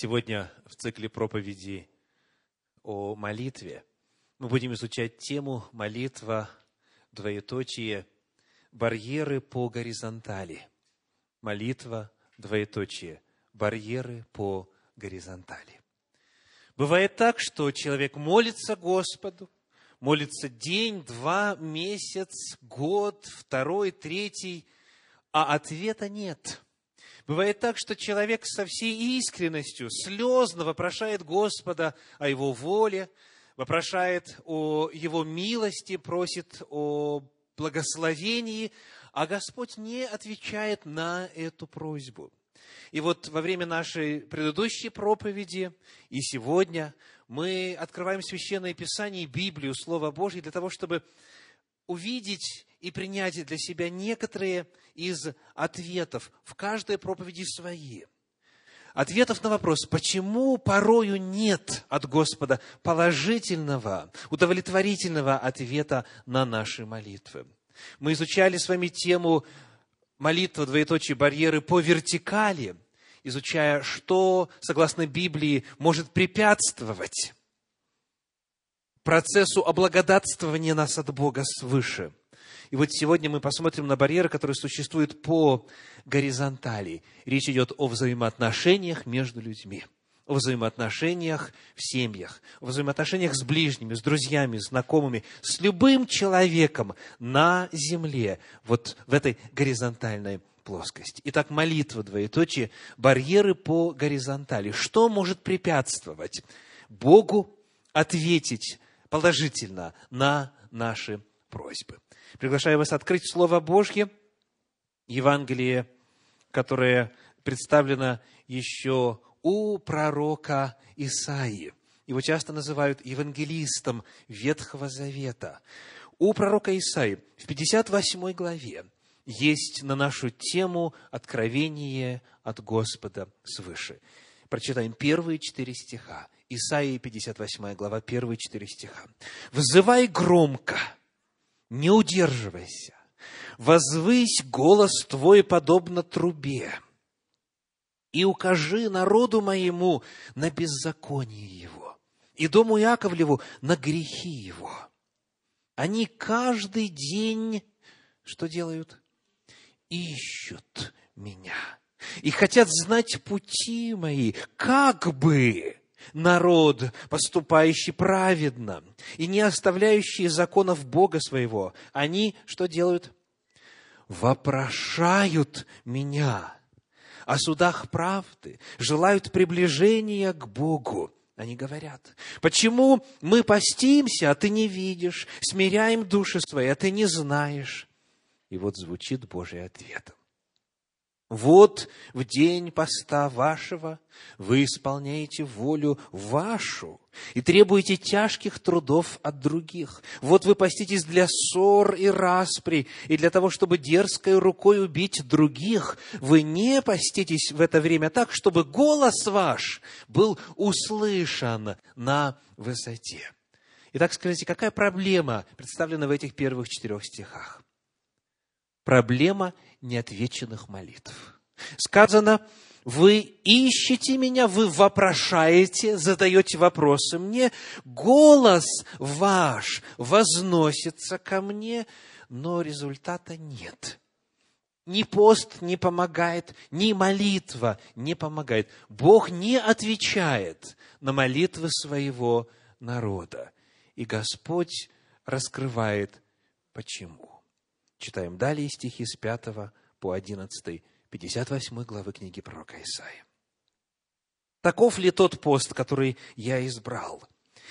Сегодня в цикле проповеди о молитве. Мы будем изучать тему молитва, двоеточие, барьеры по горизонтали. Молитва, двоеточие, барьеры по горизонтали. Бывает так, что человек молится Господу, молится день, два, месяц, год, второй, третий, а ответа нет – Бывает так, что человек со всей искренностью, слезно вопрошает Господа о Его воле, вопрошает о Его милости, просит о благословении, а Господь не отвечает на эту просьбу. И вот во время нашей предыдущей проповеди и сегодня мы открываем Священное Писание, Библию, Слово Божье, для того, чтобы увидеть и принять для себя некоторые из ответов в каждой проповеди свои. Ответов на вопрос, почему порою нет от Господа положительного, удовлетворительного ответа на наши молитвы. Мы изучали с вами тему молитва, двоеточие, барьеры по вертикали, изучая, что, согласно Библии, может препятствовать процессу облагодатствования нас от Бога свыше. И вот сегодня мы посмотрим на барьеры, которые существуют по горизонтали. Речь идет о взаимоотношениях между людьми, о взаимоотношениях в семьях, о взаимоотношениях с ближними, с друзьями, знакомыми, с любым человеком на земле, вот в этой горизонтальной плоскости. Итак, молитва, двоеточие, барьеры по горизонтали. Что может препятствовать Богу ответить положительно на наши просьбы. Приглашаю вас открыть Слово Божье, Евангелие, которое представлено еще у пророка Исаии. Его часто называют евангелистом Ветхого Завета. У пророка Исаии в 58 главе есть на нашу тему откровение от Господа свыше. Прочитаем первые четыре стиха. Исаии 58 глава, первые четыре стиха. «Взывай громко, не удерживайся, возвысь голос твой подобно трубе, и укажи народу моему на беззаконие его, и дому Яковлеву на грехи его. Они каждый день что делают? Ищут меня и хотят знать пути мои, как бы народ, поступающий праведно и не оставляющий законов Бога своего, они что делают? Вопрошают меня о судах правды, желают приближения к Богу. Они говорят, почему мы постимся, а ты не видишь, смиряем души свои, а ты не знаешь. И вот звучит Божий ответ. Вот в день поста вашего вы исполняете волю вашу и требуете тяжких трудов от других. Вот вы поститесь для ссор и распри, и для того, чтобы дерзкой рукой убить других. Вы не поститесь в это время так, чтобы голос ваш был услышан на высоте. Итак, скажите, какая проблема представлена в этих первых четырех стихах? Проблема неотвеченных молитв. Сказано, вы ищете меня, вы вопрошаете, задаете вопросы мне, голос ваш возносится ко мне, но результата нет. Ни пост не помогает, ни молитва не помогает. Бог не отвечает на молитвы своего народа. И Господь раскрывает почему. Читаем далее стихи с 5 по 11, 58 главы книги пророка Исаия. Таков ли тот пост, который я избрал?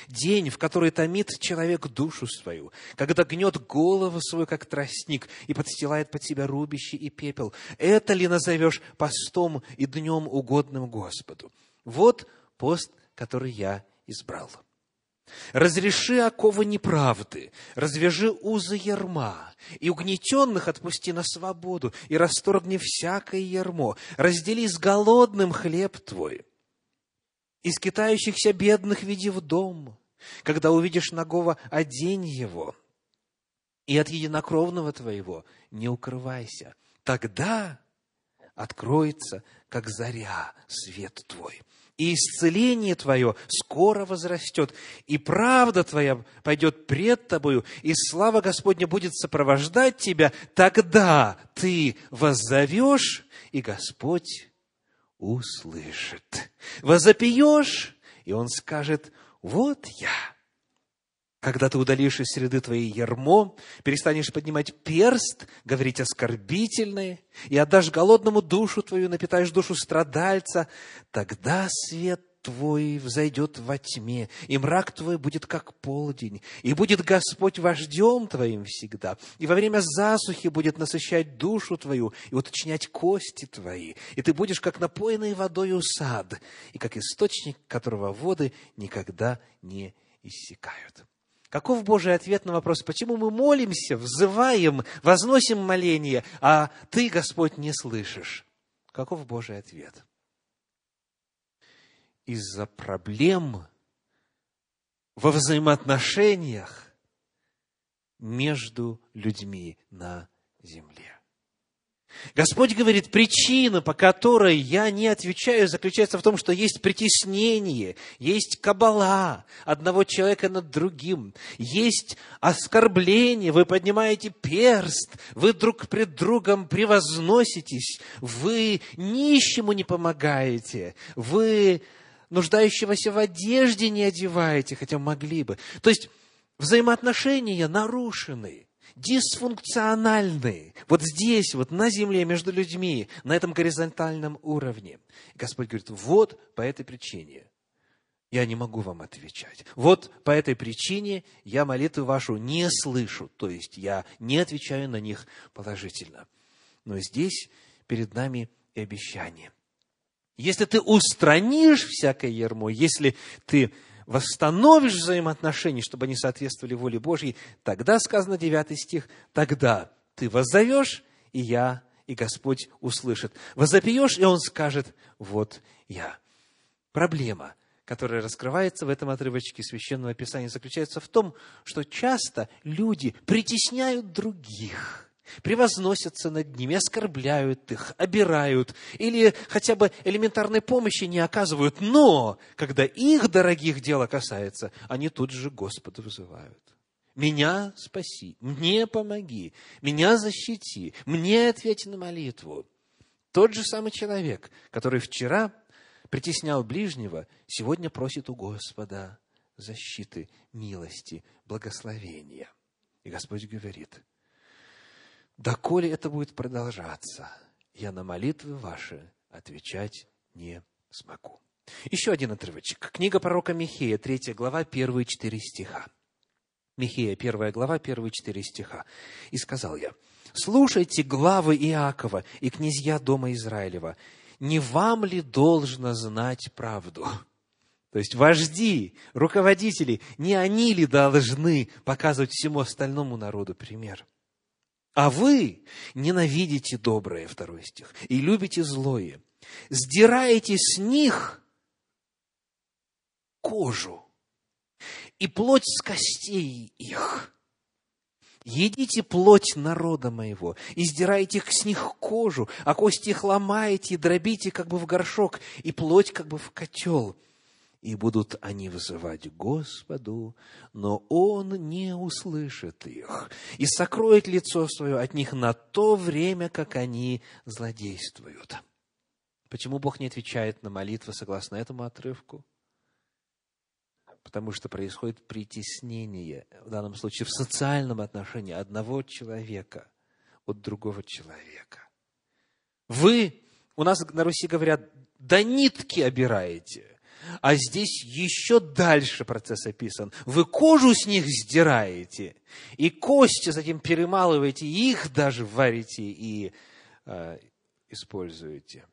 День, в который томит человек душу свою, когда гнет голову свою, как тростник, и подстилает под себя рубище и пепел. Это ли назовешь постом и днем угодным Господу? Вот пост, который я избрал. Разреши оковы неправды, развяжи узы ерма, и угнетенных отпусти на свободу, и расторгни всякое ермо, раздели с голодным хлеб твой, и скитающихся бедных веди в дом, когда увидишь нагого, одень его, и от единокровного твоего не укрывайся. Тогда откроется, как заря, свет Твой. И исцеление Твое скоро возрастет, и правда Твоя пойдет пред Тобою, и слава Господня будет сопровождать Тебя. Тогда Ты воззовешь, и Господь услышит. Возопьешь, и Он скажет, вот я когда ты удалишь из среды твоей ермо, перестанешь поднимать перст, говорить оскорбительное, и отдашь голодному душу твою, напитаешь душу страдальца, тогда свет твой взойдет во тьме, и мрак твой будет как полдень, и будет Господь вождем твоим всегда, и во время засухи будет насыщать душу твою и уточнять кости твои, и ты будешь как напоенный водою сад, и как источник, которого воды никогда не иссякают. Каков Божий ответ на вопрос, почему мы молимся, взываем, возносим моление, а Ты, Господь, не слышишь? Каков Божий ответ? Из-за проблем во взаимоотношениях между людьми на земле. Господь говорит, причина, по которой я не отвечаю, заключается в том, что есть притеснение, есть кабала одного человека над другим, есть оскорбление, вы поднимаете перст, вы друг пред другом превозноситесь, вы нищему не помогаете, вы нуждающегося в одежде не одеваете, хотя могли бы. То есть взаимоотношения нарушены дисфункциональны. Вот здесь, вот на земле, между людьми, на этом горизонтальном уровне. Господь говорит, вот по этой причине я не могу вам отвечать. Вот по этой причине я молитвы вашу не слышу, то есть я не отвечаю на них положительно. Но здесь перед нами и обещание. Если ты устранишь всякое ермо, если ты восстановишь взаимоотношения, чтобы они соответствовали воле Божьей, тогда, сказано 9 стих, тогда ты воззовешь, и я, и Господь услышит. Возопьешь, и Он скажет, вот я. Проблема, которая раскрывается в этом отрывочке Священного Писания, заключается в том, что часто люди притесняют других – превозносятся над ними, оскорбляют их, обирают или хотя бы элементарной помощи не оказывают. Но, когда их дорогих дела касается, они тут же Господа вызывают. Меня спаси, мне помоги, меня защити, мне ответь на молитву. Тот же самый человек, который вчера притеснял ближнего, сегодня просит у Господа защиты, милости, благословения. И Господь говорит – доколе это будет продолжаться, я на молитвы ваши отвечать не смогу. Еще один отрывочек. Книга пророка Михея, третья глава, первые четыре стиха. Михея, первая глава, первые четыре стиха. «И сказал я, слушайте главы Иакова и князья дома Израилева, не вам ли должно знать правду?» То есть вожди, руководители, не они ли должны показывать всему остальному народу пример – а вы ненавидите доброе, второй стих, и любите злое. Сдираете с них кожу и плоть с костей их. Едите плоть народа моего, и сдираете с них кожу, а кости их ломаете и дробите, как бы в горшок, и плоть, как бы в котел и будут они вызывать Господу, но Он не услышит их и сокроет лицо свое от них на то время, как они злодействуют. Почему Бог не отвечает на молитвы согласно этому отрывку? Потому что происходит притеснение, в данном случае в социальном отношении одного человека от другого человека. Вы, у нас на Руси говорят, до нитки обираете – а здесь еще дальше процесс описан. Вы кожу с них сдираете, и кости затем перемалываете, их даже варите и э, используете.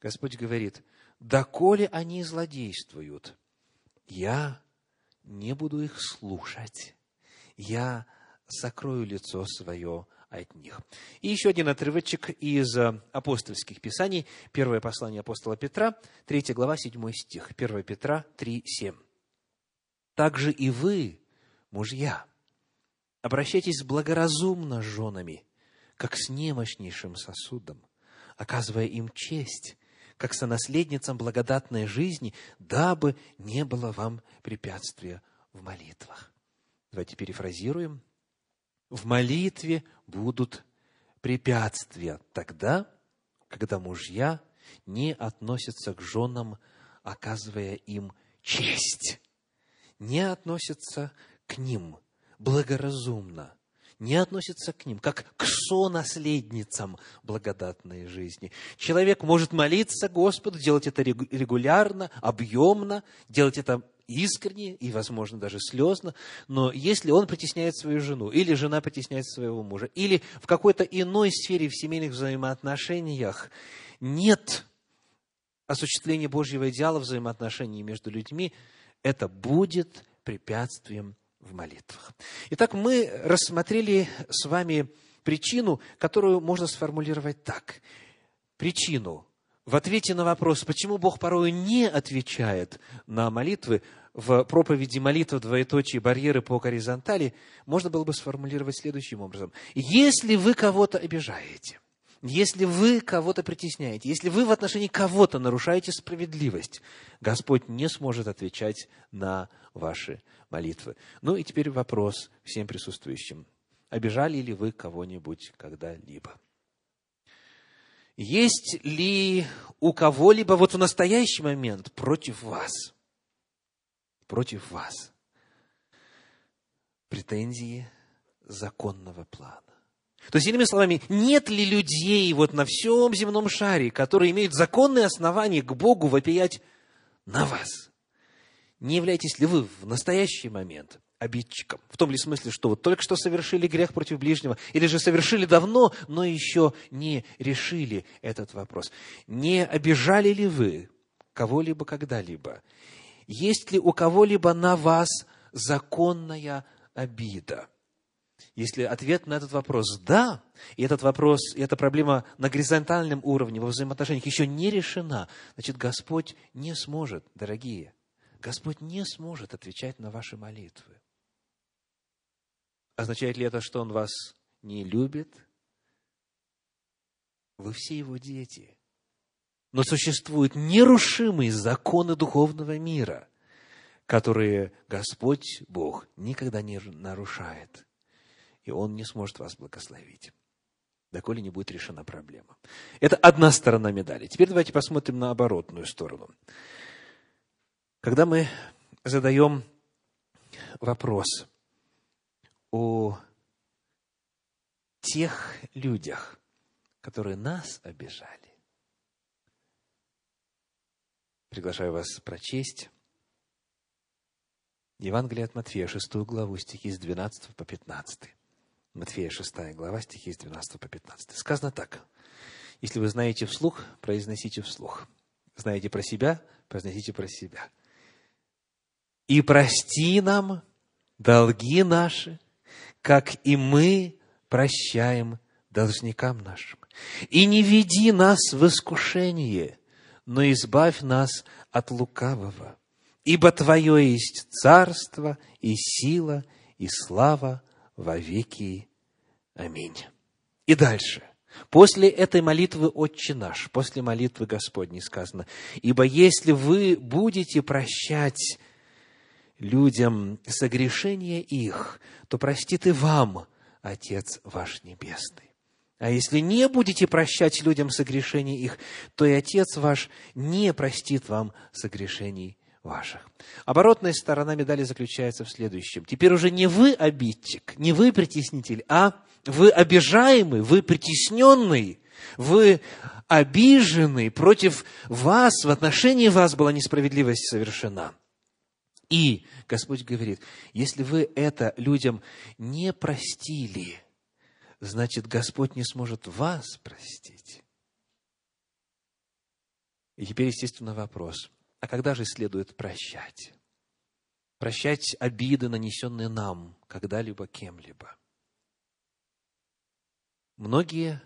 Господь говорит, доколе они злодействуют, я не буду их слушать, я закрою лицо свое от них. И еще один отрывочек из э, апостольских писаний. Первое послание апостола Петра, 3 глава, 7 стих. 1 Петра 3, 7. «Также и вы, мужья, обращайтесь благоразумно с женами, как с немощнейшим сосудом, оказывая им честь, как сонаследницам благодатной жизни, дабы не было вам препятствия в молитвах. Давайте перефразируем. В молитве будут препятствия тогда, когда мужья не относятся к женам, оказывая им честь, не относятся к ним благоразумно, не относятся к ним, как к сонаследницам благодатной жизни. Человек может молиться Господу, делать это регулярно, объемно, делать это искренне и, возможно, даже слезно, но если он притесняет свою жену, или жена притесняет своего мужа, или в какой-то иной сфере в семейных взаимоотношениях нет осуществления Божьего идеала взаимоотношений между людьми, это будет препятствием в молитвах. Итак, мы рассмотрели с вами причину, которую можно сформулировать так. Причину в ответе на вопрос, почему Бог порой не отвечает на молитвы, в проповеди молитва двоеточие барьеры по горизонтали, можно было бы сформулировать следующим образом. Если вы кого-то обижаете, если вы кого-то притесняете, если вы в отношении кого-то нарушаете справедливость, Господь не сможет отвечать на ваши молитвы. Ну и теперь вопрос всем присутствующим. Обижали ли вы кого-нибудь когда-либо? Есть ли у кого-либо вот в настоящий момент против вас, против вас претензии законного плана? То есть, иными словами, нет ли людей вот на всем земном шаре, которые имеют законные основания к Богу вопиять на вас? Не являетесь ли вы в настоящий момент обидчиком? В том ли смысле, что вы только что совершили грех против ближнего, или же совершили давно, но еще не решили этот вопрос? Не обижали ли вы кого-либо когда-либо? Есть ли у кого-либо на вас законная обида? Если ответ на этот вопрос «да», и этот вопрос, и эта проблема на горизонтальном уровне во взаимоотношениях еще не решена, значит, Господь не сможет, дорогие, Господь не сможет отвечать на ваши молитвы. Означает ли это, что Он вас не любит? Вы все Его дети. Но существуют нерушимые законы духовного мира, которые Господь, Бог, никогда не нарушает. И Он не сможет вас благословить доколе не будет решена проблема. Это одна сторона медали. Теперь давайте посмотрим на оборотную сторону. Когда мы задаем вопрос о тех людях, которые нас обижали, приглашаю вас прочесть Евангелие от Матфея, 6 главу, стихи с 12 по 15. Матфея, 6 глава, стихи с 12 по 15. Сказано так. Если вы знаете вслух, произносите вслух. Знаете про себя, произносите про себя и прости нам долги наши, как и мы прощаем должникам нашим. И не веди нас в искушение, но избавь нас от лукавого. Ибо Твое есть царство и сила и слава во веки. Аминь. И дальше. После этой молитвы «Отче наш», после молитвы Господней сказано, «Ибо если вы будете прощать людям согрешение их, то простит и вам Отец ваш Небесный. А если не будете прощать людям согрешение их, то и Отец ваш не простит вам согрешений ваших. Оборотная сторона медали заключается в следующем. Теперь уже не вы обидчик, не вы притеснитель, а вы обижаемый, вы притесненный, вы обиженный, против вас, в отношении вас была несправедливость совершена. И Господь говорит, если вы это людям не простили, значит, Господь не сможет вас простить. И теперь, естественно, вопрос, а когда же следует прощать? Прощать обиды, нанесенные нам когда-либо кем-либо. Многие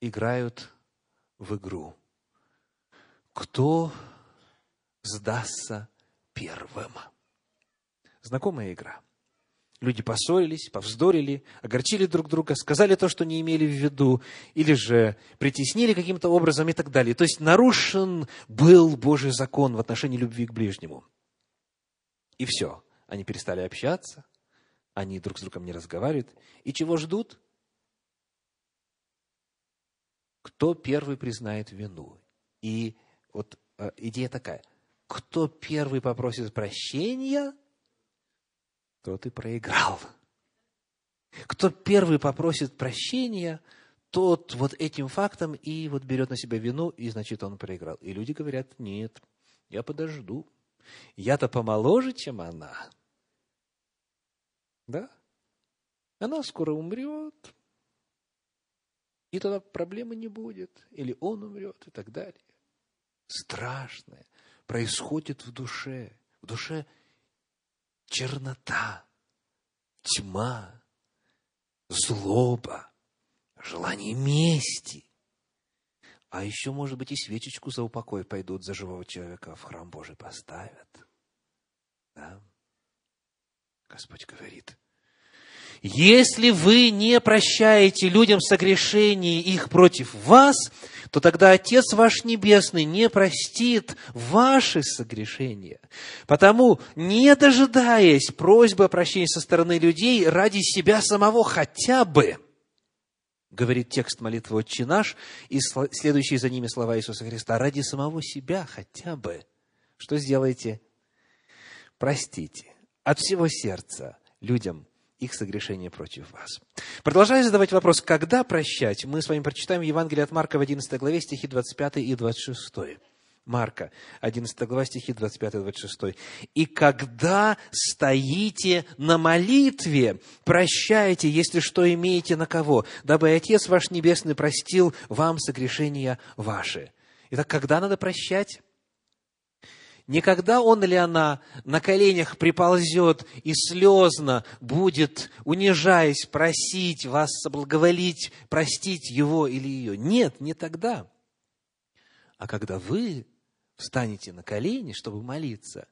играют в игру. Кто сдастся первым? Знакомая игра. Люди поссорились, повздорили, огорчили друг друга, сказали то, что не имели в виду, или же притеснили каким-то образом и так далее. То есть нарушен был Божий закон в отношении любви к ближнему. И все. Они перестали общаться, они друг с другом не разговаривают. И чего ждут? Кто первый признает вину? И вот э, идея такая. Кто первый попросит прощения, тот и проиграл. Кто первый попросит прощения, тот вот этим фактом и вот берет на себя вину, и значит он проиграл. И люди говорят, нет, я подожду. Я-то помоложе, чем она. Да? Она скоро умрет, и тогда проблемы не будет. Или он умрет, и так далее. Страшное происходит в душе. В душе чернота, тьма, злоба, желание мести. А еще, может быть, и свечечку за упокой пойдут за живого человека в храм Божий поставят. Да? Господь говорит, если вы не прощаете людям согрешений их против вас, то тогда Отец ваш Небесный не простит ваши согрешения. Потому, не дожидаясь просьбы о прощении со стороны людей, ради себя самого хотя бы, говорит текст молитвы «Отче наш» и следующие за ними слова Иисуса Христа, ради самого себя хотя бы, что сделаете? Простите от всего сердца людям их согрешения против вас. Продолжая задавать вопрос, когда прощать, мы с вами прочитаем Евангелие от Марка в 11 главе, стихи 25 и 26. Марка, 11 глава, стихи 25 и 26. «И когда стоите на молитве, прощайте, если что имеете на кого, дабы Отец ваш Небесный простил вам согрешения ваши». Итак, когда надо прощать? Не когда он или она на коленях приползет и слезно будет, унижаясь, просить вас соблаговолить, простить его или ее. Нет, не тогда. А когда вы встанете на колени, чтобы молиться,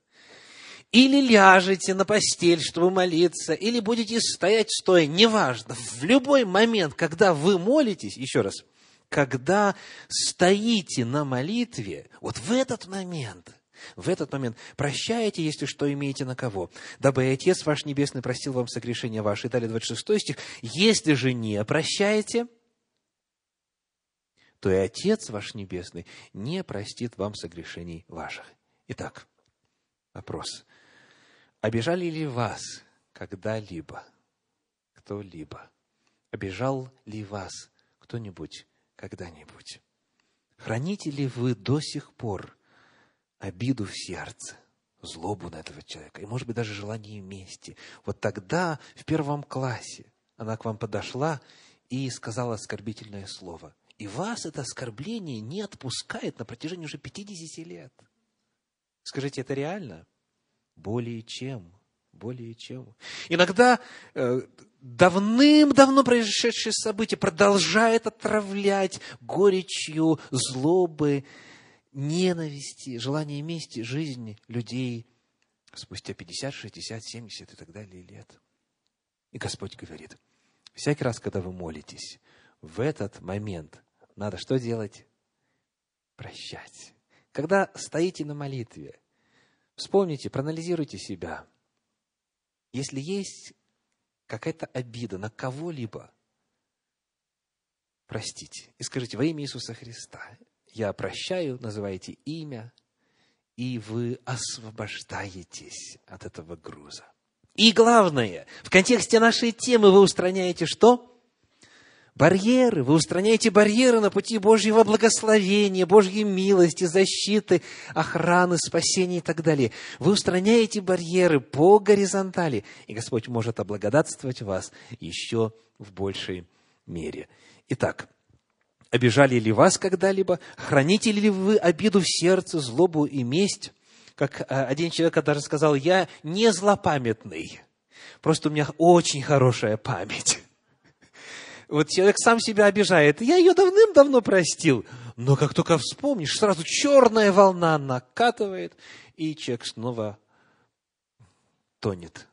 или ляжете на постель, чтобы молиться, или будете стоять стоя, неважно, в любой момент, когда вы молитесь, еще раз, когда стоите на молитве, вот в этот момент – в этот момент прощаете, если что имеете на кого, дабы и Отец ваш Небесный простил вам согрешения ваши. И далее 26 стих. Если же не прощаете, то и Отец ваш Небесный не простит вам согрешений ваших. Итак, вопрос. Обижали ли вас когда-либо кто-либо? Обижал ли вас кто-нибудь когда-нибудь? Храните ли вы до сих пор обиду в сердце, злобу на этого человека, и, может быть, даже желание мести. Вот тогда, в первом классе, она к вам подошла и сказала оскорбительное слово. И вас это оскорбление не отпускает на протяжении уже 50 лет. Скажите, это реально? Более чем. Более чем. Иногда э, давным-давно произошедшее событие продолжает отравлять горечью, злобы, ненависти, желания мести жизни людей спустя 50, 60, 70 и так далее лет. И Господь говорит, всякий раз, когда вы молитесь, в этот момент надо что делать? Прощать. Когда стоите на молитве, вспомните, проанализируйте себя. Если есть какая-то обида на кого-либо, простите. И скажите во имя Иисуса Христа, я прощаю, называете имя, и вы освобождаетесь от этого груза. И главное, в контексте нашей темы вы устраняете что? Барьеры. Вы устраняете барьеры на пути Божьего благословения, Божьей милости, защиты, охраны, спасения и так далее. Вы устраняете барьеры по горизонтали, и Господь может облагодатствовать вас еще в большей мере. Итак, Обижали ли вас когда-либо? Храните ли вы обиду в сердце, злобу и месть? Как э, один человек даже сказал, я не злопамятный, просто у меня очень хорошая память. Вот человек сам себя обижает. Я ее давным-давно простил. Но как только вспомнишь, сразу черная волна накатывает, и человек снова тонет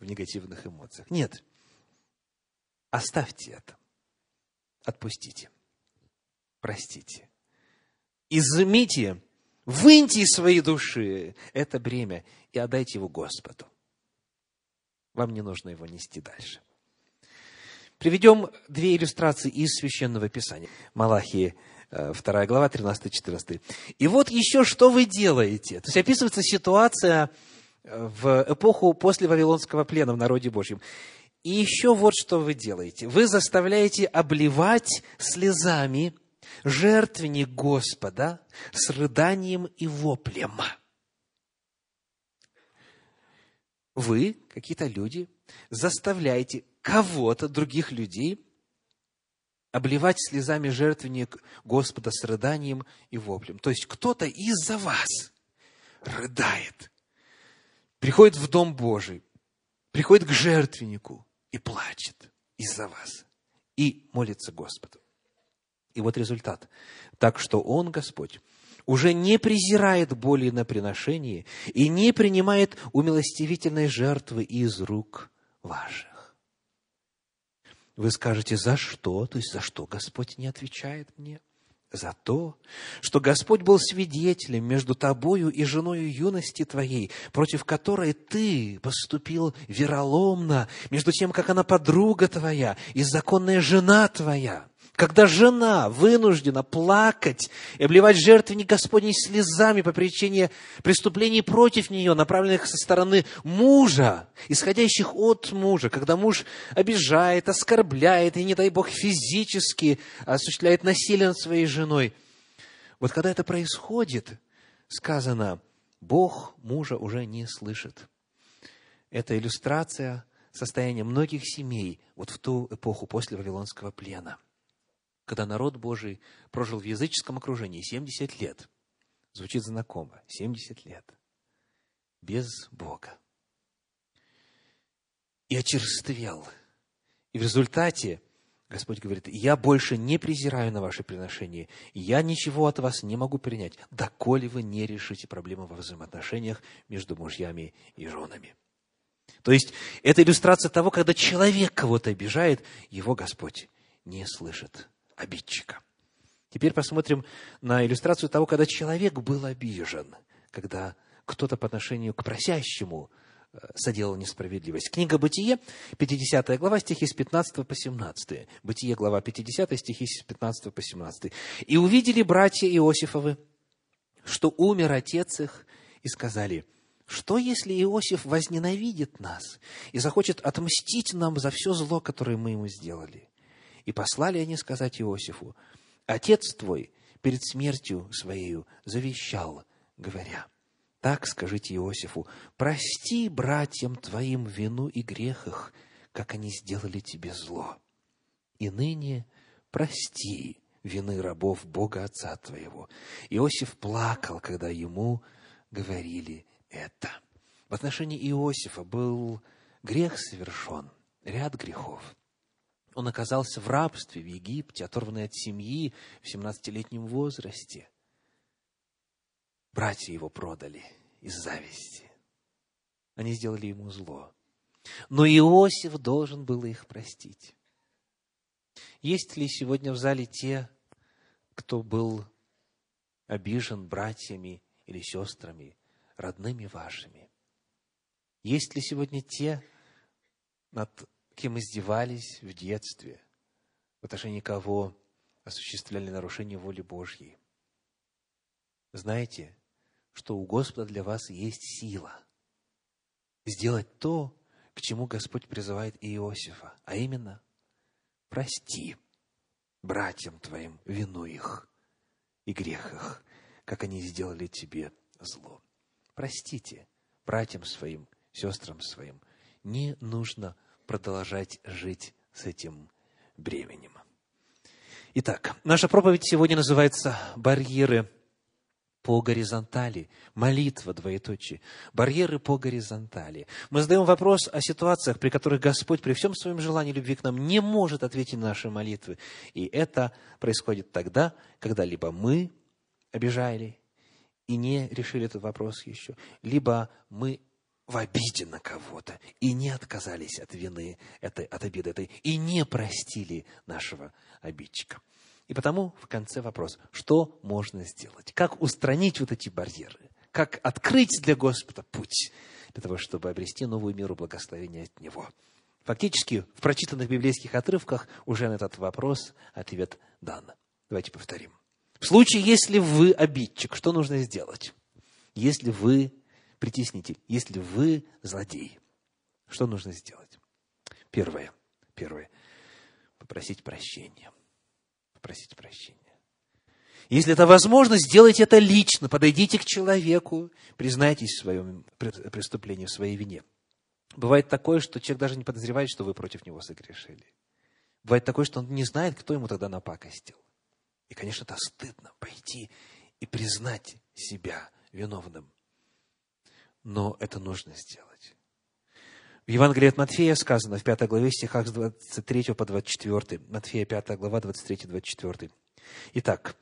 в негативных эмоциях. Нет. Оставьте это. Отпустите. Простите. Изымите, выньте из своей души это бремя и отдайте его Господу. Вам не нужно его нести дальше. Приведем две иллюстрации из Священного Писания. Малахии 2 э, глава, 13-14. И вот еще что вы делаете. То есть описывается ситуация э, в эпоху после Вавилонского плена в народе Божьем. И еще вот что вы делаете. Вы заставляете обливать слезами жертвенник Господа с рыданием и воплем. Вы, какие-то люди, заставляете кого-то, других людей, обливать слезами жертвенник Господа с рыданием и воплем. То есть кто-то из-за вас рыдает, приходит в Дом Божий, приходит к жертвеннику и плачет из-за вас, и молится Господу. И вот результат. Так что Он, Господь, уже не презирает боли на приношение и не принимает умилостивительной жертвы из рук ваших. Вы скажете, за что? То есть, за что Господь не отвечает мне? За то, что Господь был свидетелем между тобою и женою юности твоей, против которой ты поступил вероломно, между тем, как она подруга твоя и законная жена твоя – когда жена вынуждена плакать и обливать жертвенник Господней слезами по причине преступлений против нее, направленных со стороны мужа, исходящих от мужа, когда муж обижает, оскорбляет и, не дай Бог, физически осуществляет насилие над своей женой. Вот когда это происходит, сказано, Бог мужа уже не слышит. Это иллюстрация состояния многих семей вот в ту эпоху после Вавилонского плена – когда народ Божий прожил в языческом окружении 70 лет. Звучит знакомо. 70 лет. Без Бога. И очерствел. И в результате Господь говорит, я больше не презираю на ваши приношения, я ничего от вас не могу принять, доколе вы не решите проблему во взаимоотношениях между мужьями и женами. То есть, это иллюстрация того, когда человек кого-то обижает, его Господь не слышит обидчика. Теперь посмотрим на иллюстрацию того, когда человек был обижен, когда кто-то по отношению к просящему э, соделал несправедливость. Книга Бытие, 50 глава, стихи с 15 по 17. Бытие, глава 50, стихи с 15 по 17. «И увидели братья Иосифовы, что умер отец их, и сказали, что если Иосиф возненавидит нас и захочет отмстить нам за все зло, которое мы ему сделали? И послали они сказать Иосифу, «Отец твой перед смертью своею завещал, говоря, так скажите Иосифу, прости братьям твоим вину и грех их, как они сделали тебе зло. И ныне прости вины рабов Бога Отца твоего». Иосиф плакал, когда ему говорили это. В отношении Иосифа был грех совершен, ряд грехов – он оказался в рабстве в Египте, оторванный от семьи в 17-летнем возрасте. Братья его продали из зависти. Они сделали ему зло. Но Иосиф должен был их простить. Есть ли сегодня в зале те, кто был обижен братьями или сестрами, родными вашими? Есть ли сегодня те, над кем издевались в детстве, в отношении кого осуществляли нарушение воли Божьей. Знаете, что у Господа для вас есть сила сделать то, к чему Господь призывает Иосифа, а именно прости братьям твоим вину их и грех их, как они сделали тебе зло. Простите братьям своим, сестрам своим. Не нужно продолжать жить с этим бременем. Итак, наша проповедь сегодня называется «Барьеры по горизонтали». Молитва, двоеточие. Барьеры по горизонтали. Мы задаем вопрос о ситуациях, при которых Господь при всем своем желании любви к нам не может ответить на наши молитвы. И это происходит тогда, когда либо мы обижали и не решили этот вопрос еще, либо мы в обиде на кого-то и не отказались от вины, этой, от обиды этой, и не простили нашего обидчика. И потому в конце вопрос, что можно сделать? Как устранить вот эти барьеры? Как открыть для Господа путь для того, чтобы обрести новую миру благословения от Него? Фактически, в прочитанных библейских отрывках уже на этот вопрос ответ дан. Давайте повторим. В случае, если вы обидчик, что нужно сделать? Если вы притеснитель, если вы злодей, что нужно сделать? Первое. Первое. Попросить прощения. Попросить прощения. Если это возможно, сделайте это лично. Подойдите к человеку, признайтесь в своем преступлении, в своей вине. Бывает такое, что человек даже не подозревает, что вы против него согрешили. Бывает такое, что он не знает, кто ему тогда напакостил. И, конечно, это стыдно пойти и признать себя виновным. Но это нужно сделать. В Евангелии от Матфея сказано в 5 главе стихах с 23 по 24. Матфея 5 глава 23-24. Итак,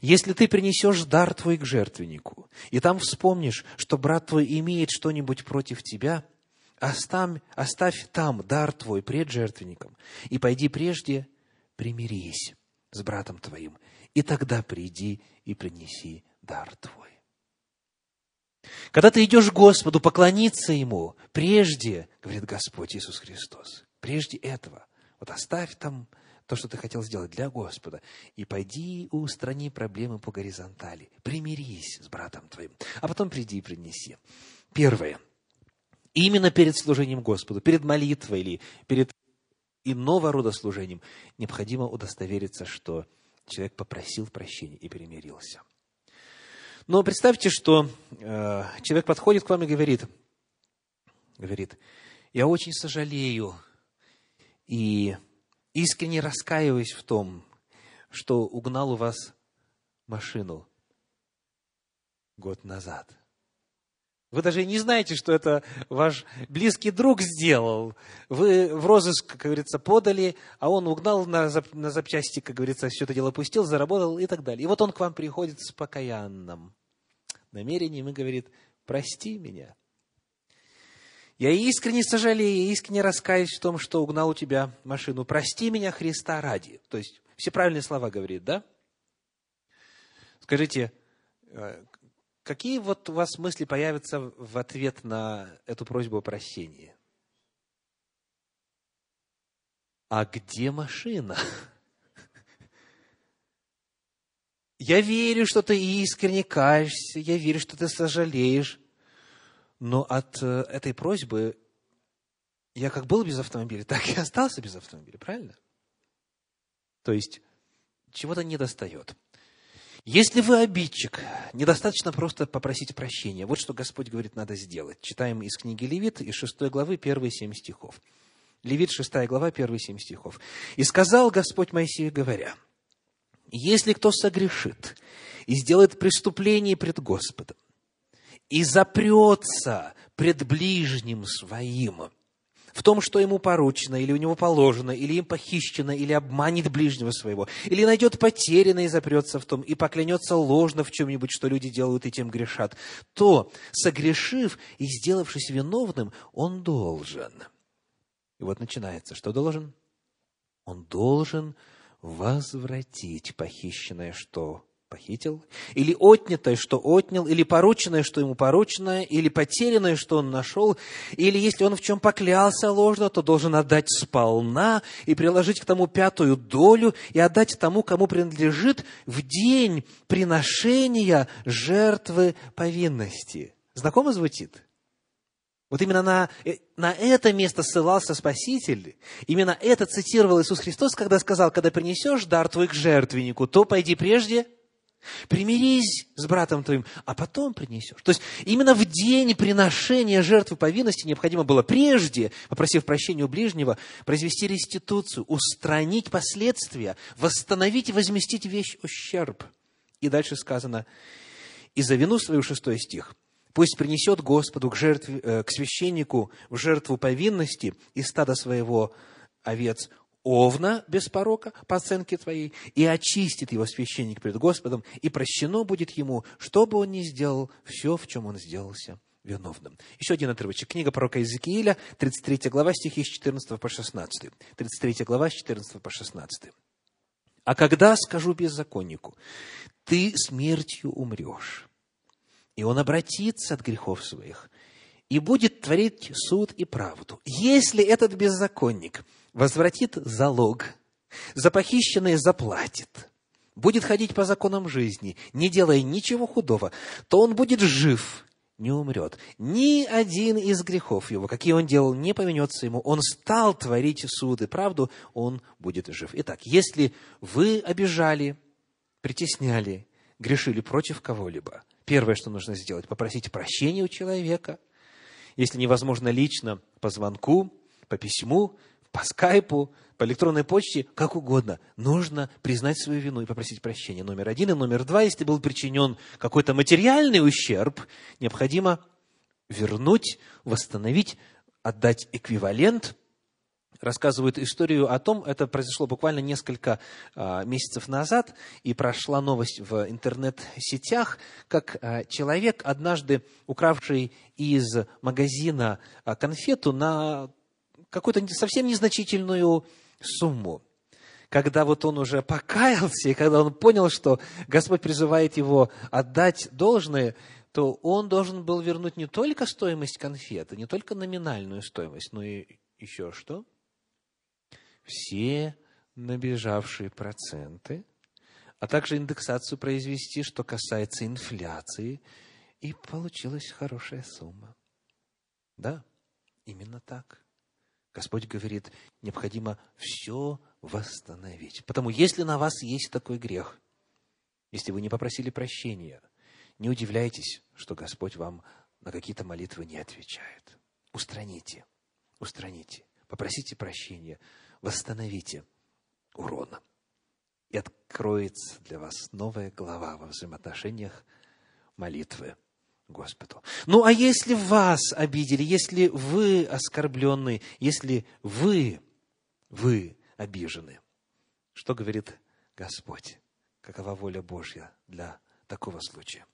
если ты принесешь дар твой к жертвеннику, и там вспомнишь, что брат твой имеет что-нибудь против тебя – оставь, оставь там дар твой пред жертвенником, и пойди прежде примирись с братом твоим, и тогда приди и принеси дар твой. Когда ты идешь к Господу поклониться Ему, прежде, говорит Господь Иисус Христос, прежде этого, вот оставь там то, что ты хотел сделать для Господа, и пойди устрани проблемы по горизонтали, примирись с братом твоим, а потом приди и принеси. Первое – именно перед служением Господу, перед молитвой или перед иного рода служением, необходимо удостовериться, что человек попросил прощения и перемирился. Но представьте, что э, человек подходит к вам и говорит, говорит, я очень сожалею и искренне раскаиваюсь в том, что угнал у вас машину год назад. Вы даже не знаете, что это ваш близкий друг сделал. Вы в розыск, как говорится, подали, а он угнал на, зап- на запчасти, как говорится, все это дело пустил, заработал и так далее. И вот он к вам приходит с покаянным намерением и говорит, прости меня. Я искренне сожалею, искренне раскаюсь в том, что угнал у тебя машину. Прости меня Христа ради. То есть, все правильные слова говорит, да? Скажите, э, Какие вот у вас мысли появятся в ответ на эту просьбу о прощении? А где машина? Я верю, что ты искренне каешься, я верю, что ты сожалеешь, но от э, этой просьбы я как был без автомобиля, так и остался без автомобиля, правильно? То есть чего-то не достает. Если вы обидчик, недостаточно просто попросить прощения. Вот что Господь говорит, надо сделать. Читаем из книги Левит, из 6 главы, первые семь стихов. Левит, 6 глава, первые семь стихов. «И сказал Господь Моисею, говоря, если кто согрешит и сделает преступление пред Господом, и запрется пред ближним своим, в том, что ему поручено, или у него положено, или им похищено, или обманет ближнего своего, или найдет потерянное и запрется в том, и поклянется ложно в чем-нибудь, что люди делают и тем грешат, то, согрешив и сделавшись виновным, он должен. И вот начинается, что должен? Он должен возвратить похищенное, что похитил, или отнятое, что отнял, или порученное, что ему порученное, или потерянное, что он нашел, или если он в чем поклялся ложно, то должен отдать сполна и приложить к тому пятую долю и отдать тому, кому принадлежит в день приношения жертвы повинности. Знакомо звучит? Вот именно на, э, на это место ссылался Спаситель. Именно это цитировал Иисус Христос, когда сказал, когда принесешь дар твой к жертвеннику, то пойди прежде – Примирись с братом твоим, а потом принесешь. То есть, именно в день приношения жертвы повинности необходимо было прежде, попросив прощения у ближнего, произвести реституцию, устранить последствия, восстановить и возместить вещь ущерб. И дальше сказано, и за вину свою, шестой стих, пусть принесет Господу к, жертве, э, к священнику в жертву повинности из стада своего овец овна без порока, по оценке твоей, и очистит его священник пред Господом, и прощено будет ему, что бы он ни сделал, все, в чем он сделался виновным. Еще один отрывочек. Книга пророка Иезекииля, 33 глава, стихи с 14 по 16. 33 глава, с 14 по 16. «А когда скажу беззаконнику, ты смертью умрешь, и он обратится от грехов своих, и будет творить суд и правду. Если этот беззаконник возвратит залог, за похищенное заплатит, будет ходить по законам жизни, не делая ничего худого, то он будет жив, не умрет. Ни один из грехов его, какие он делал, не поменется ему. Он стал творить суд и правду, он будет жив. Итак, если вы обижали, притесняли, грешили против кого-либо, первое, что нужно сделать, попросить прощения у человека. Если невозможно лично, по звонку, по письму, по скайпу, по электронной почте, как угодно. Нужно признать свою вину и попросить прощения. Номер один. И номер два, если был причинен какой-то материальный ущерб, необходимо вернуть, восстановить, отдать эквивалент – рассказывают историю о том, это произошло буквально несколько а, месяцев назад, и прошла новость в интернет-сетях, как а, человек, однажды укравший из магазина а, конфету на какую-то совсем незначительную сумму. Когда вот он уже покаялся, и когда он понял, что Господь призывает его отдать должное, то он должен был вернуть не только стоимость конфеты, не только номинальную стоимость, но и еще что? Все набежавшие проценты, а также индексацию произвести, что касается инфляции, и получилась хорошая сумма. Да, именно так. Господь говорит, необходимо все восстановить. Потому если на вас есть такой грех, если вы не попросили прощения, не удивляйтесь, что Господь вам на какие-то молитвы не отвечает. Устраните, устраните, попросите прощения, восстановите урон. И откроется для вас новая глава во взаимоотношениях молитвы Господу. Ну, а если вас обидели, если вы оскорблены, если вы, вы обижены, что говорит Господь? Какова воля Божья для такого случая?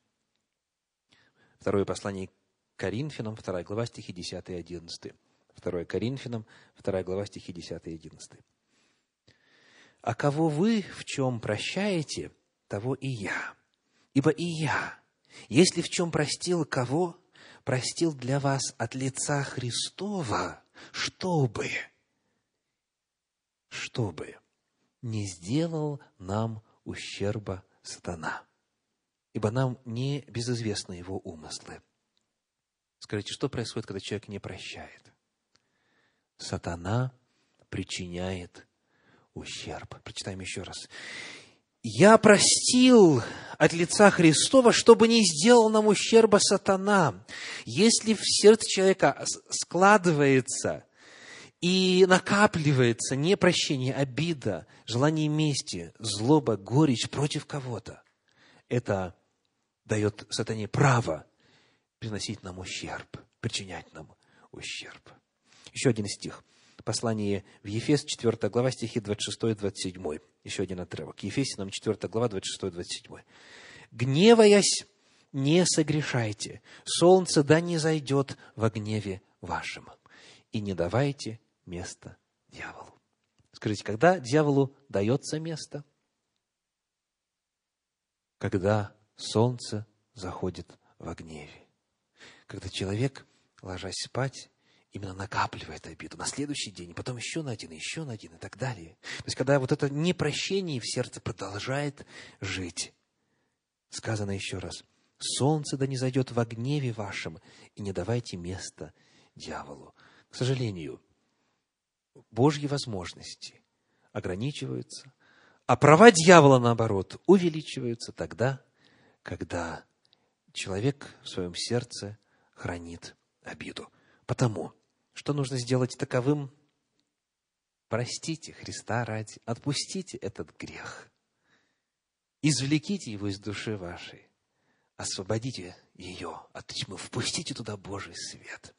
Второе послание к Коринфянам, вторая глава, стихи 10 и 11. Второе Коринфянам, вторая глава, стихи 10 и 11. «А кого вы в чем прощаете, того и я. Ибо и я, если в чем простил кого, простил для вас от лица Христова, чтобы, чтобы не сделал нам ущерба сатана. Ибо нам не безызвестны его умыслы. Скажите, что происходит, когда человек не прощает? Сатана причиняет ущерб. Прочитаем еще раз я простил от лица Христова, чтобы не сделал нам ущерба сатана. Если в сердце человека складывается и накапливается непрощение, обида, желание мести, злоба, горечь против кого-то, это дает сатане право приносить нам ущерб, причинять нам ущерб. Еще один стих – послание в Ефес, 4 глава, стихи 26-27. Еще один отрывок. Ефесянам, 4 глава, 26-27. «Гневаясь, не согрешайте, солнце да не зайдет во гневе вашем, и не давайте места дьяволу». Скажите, когда дьяволу дается место? Когда солнце заходит во гневе. Когда человек, ложась спать, именно накапливает обиду на следующий день, и потом еще на один, еще на один и так далее. То есть, когда вот это непрощение в сердце продолжает жить. Сказано еще раз, солнце да не зайдет во гневе вашем, и не давайте места дьяволу. К сожалению, Божьи возможности ограничиваются, а права дьявола, наоборот, увеличиваются тогда, когда человек в своем сердце хранит обиду. Потому что нужно сделать таковым? Простите Христа ради, отпустите этот грех. Извлеките его из души вашей. Освободите ее от тьмы. Впустите туда Божий свет.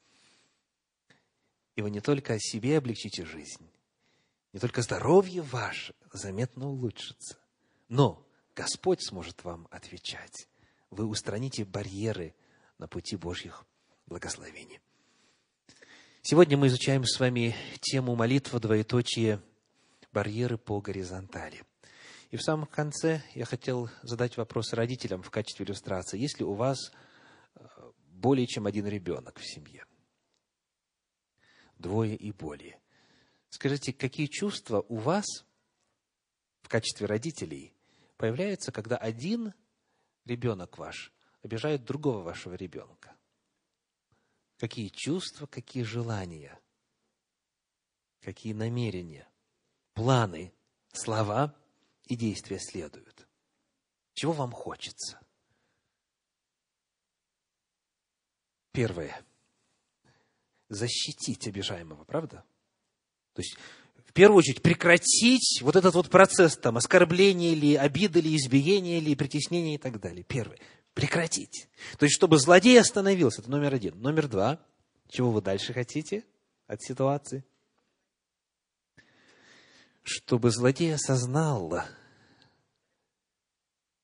И вы не только о себе облегчите жизнь, не только здоровье ваше заметно улучшится, но Господь сможет вам отвечать. Вы устраните барьеры на пути Божьих благословений. Сегодня мы изучаем с вами тему молитва двоеточие барьеры по горизонтали. И в самом конце я хотел задать вопрос родителям в качестве иллюстрации. Если у вас э, более чем один ребенок в семье, двое и более, скажите, какие чувства у вас в качестве родителей появляются, когда один ребенок ваш обижает другого вашего ребенка? Какие чувства, какие желания, какие намерения, планы, слова и действия следуют. Чего вам хочется? Первое. Защитить обижаемого, правда? То есть, в первую очередь, прекратить вот этот вот процесс там, оскорбления или обиды, или избиения, или притеснения и так далее. Первое. Прекратить. То есть, чтобы злодей остановился, это номер один. Номер два, чего вы дальше хотите от ситуации? Чтобы злодей осознал,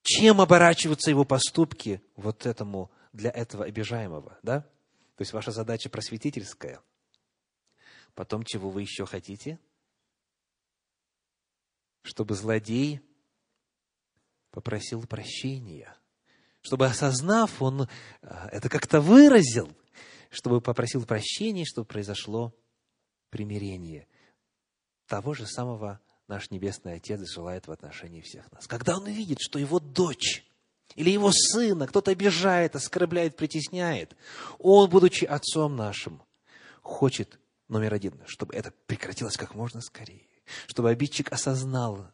чем оборачиваются его поступки вот этому, для этого обижаемого, да? То есть, ваша задача просветительская. Потом, чего вы еще хотите? Чтобы злодей попросил прощения – чтобы, осознав, он э, это как-то выразил, чтобы попросил прощения, чтобы произошло примирение. Того же самого наш Небесный Отец желает в отношении всех нас. Когда он видит, что его дочь или его сына кто-то обижает, оскорбляет, притесняет, он, будучи отцом нашим, хочет, номер один, чтобы это прекратилось как можно скорее, чтобы обидчик осознал,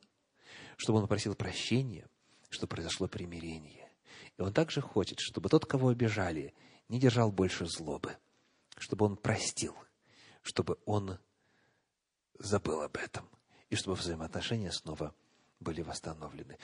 чтобы он просил прощения, чтобы произошло примирение. И он также хочет, чтобы тот, кого обижали, не держал больше злобы, чтобы он простил, чтобы он забыл об этом, и чтобы взаимоотношения снова были восстановлены.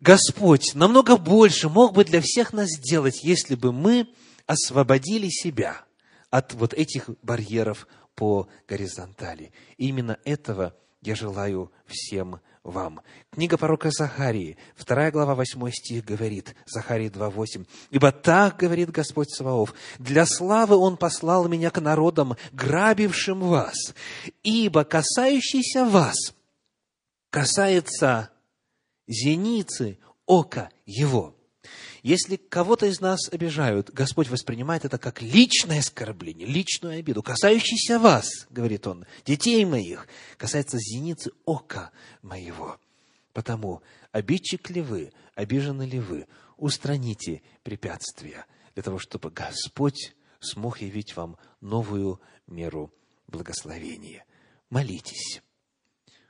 Господь намного больше мог бы для всех нас сделать, если бы мы освободили себя от вот этих барьеров по горизонтали. И именно этого я желаю всем вам. Книга пророка Захарии, вторая глава, восьмой стих говорит, Захарии 2.8. «Ибо так, говорит Господь Саваоф, для славы Он послал меня к народам, грабившим вас, ибо касающийся вас касается зеницы ока Его». Если кого-то из нас обижают, Господь воспринимает это как личное оскорбление, личную обиду, касающийся вас, говорит Он, детей моих, касается зеницы ока моего. Потому обидчик ли вы, обижены ли вы, устраните препятствия для того, чтобы Господь смог явить вам новую меру благословения. Молитесь,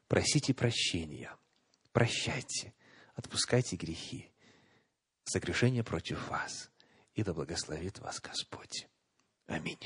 просите прощения, прощайте, отпускайте грехи согрешение против вас. И да благословит вас Господь. Аминь.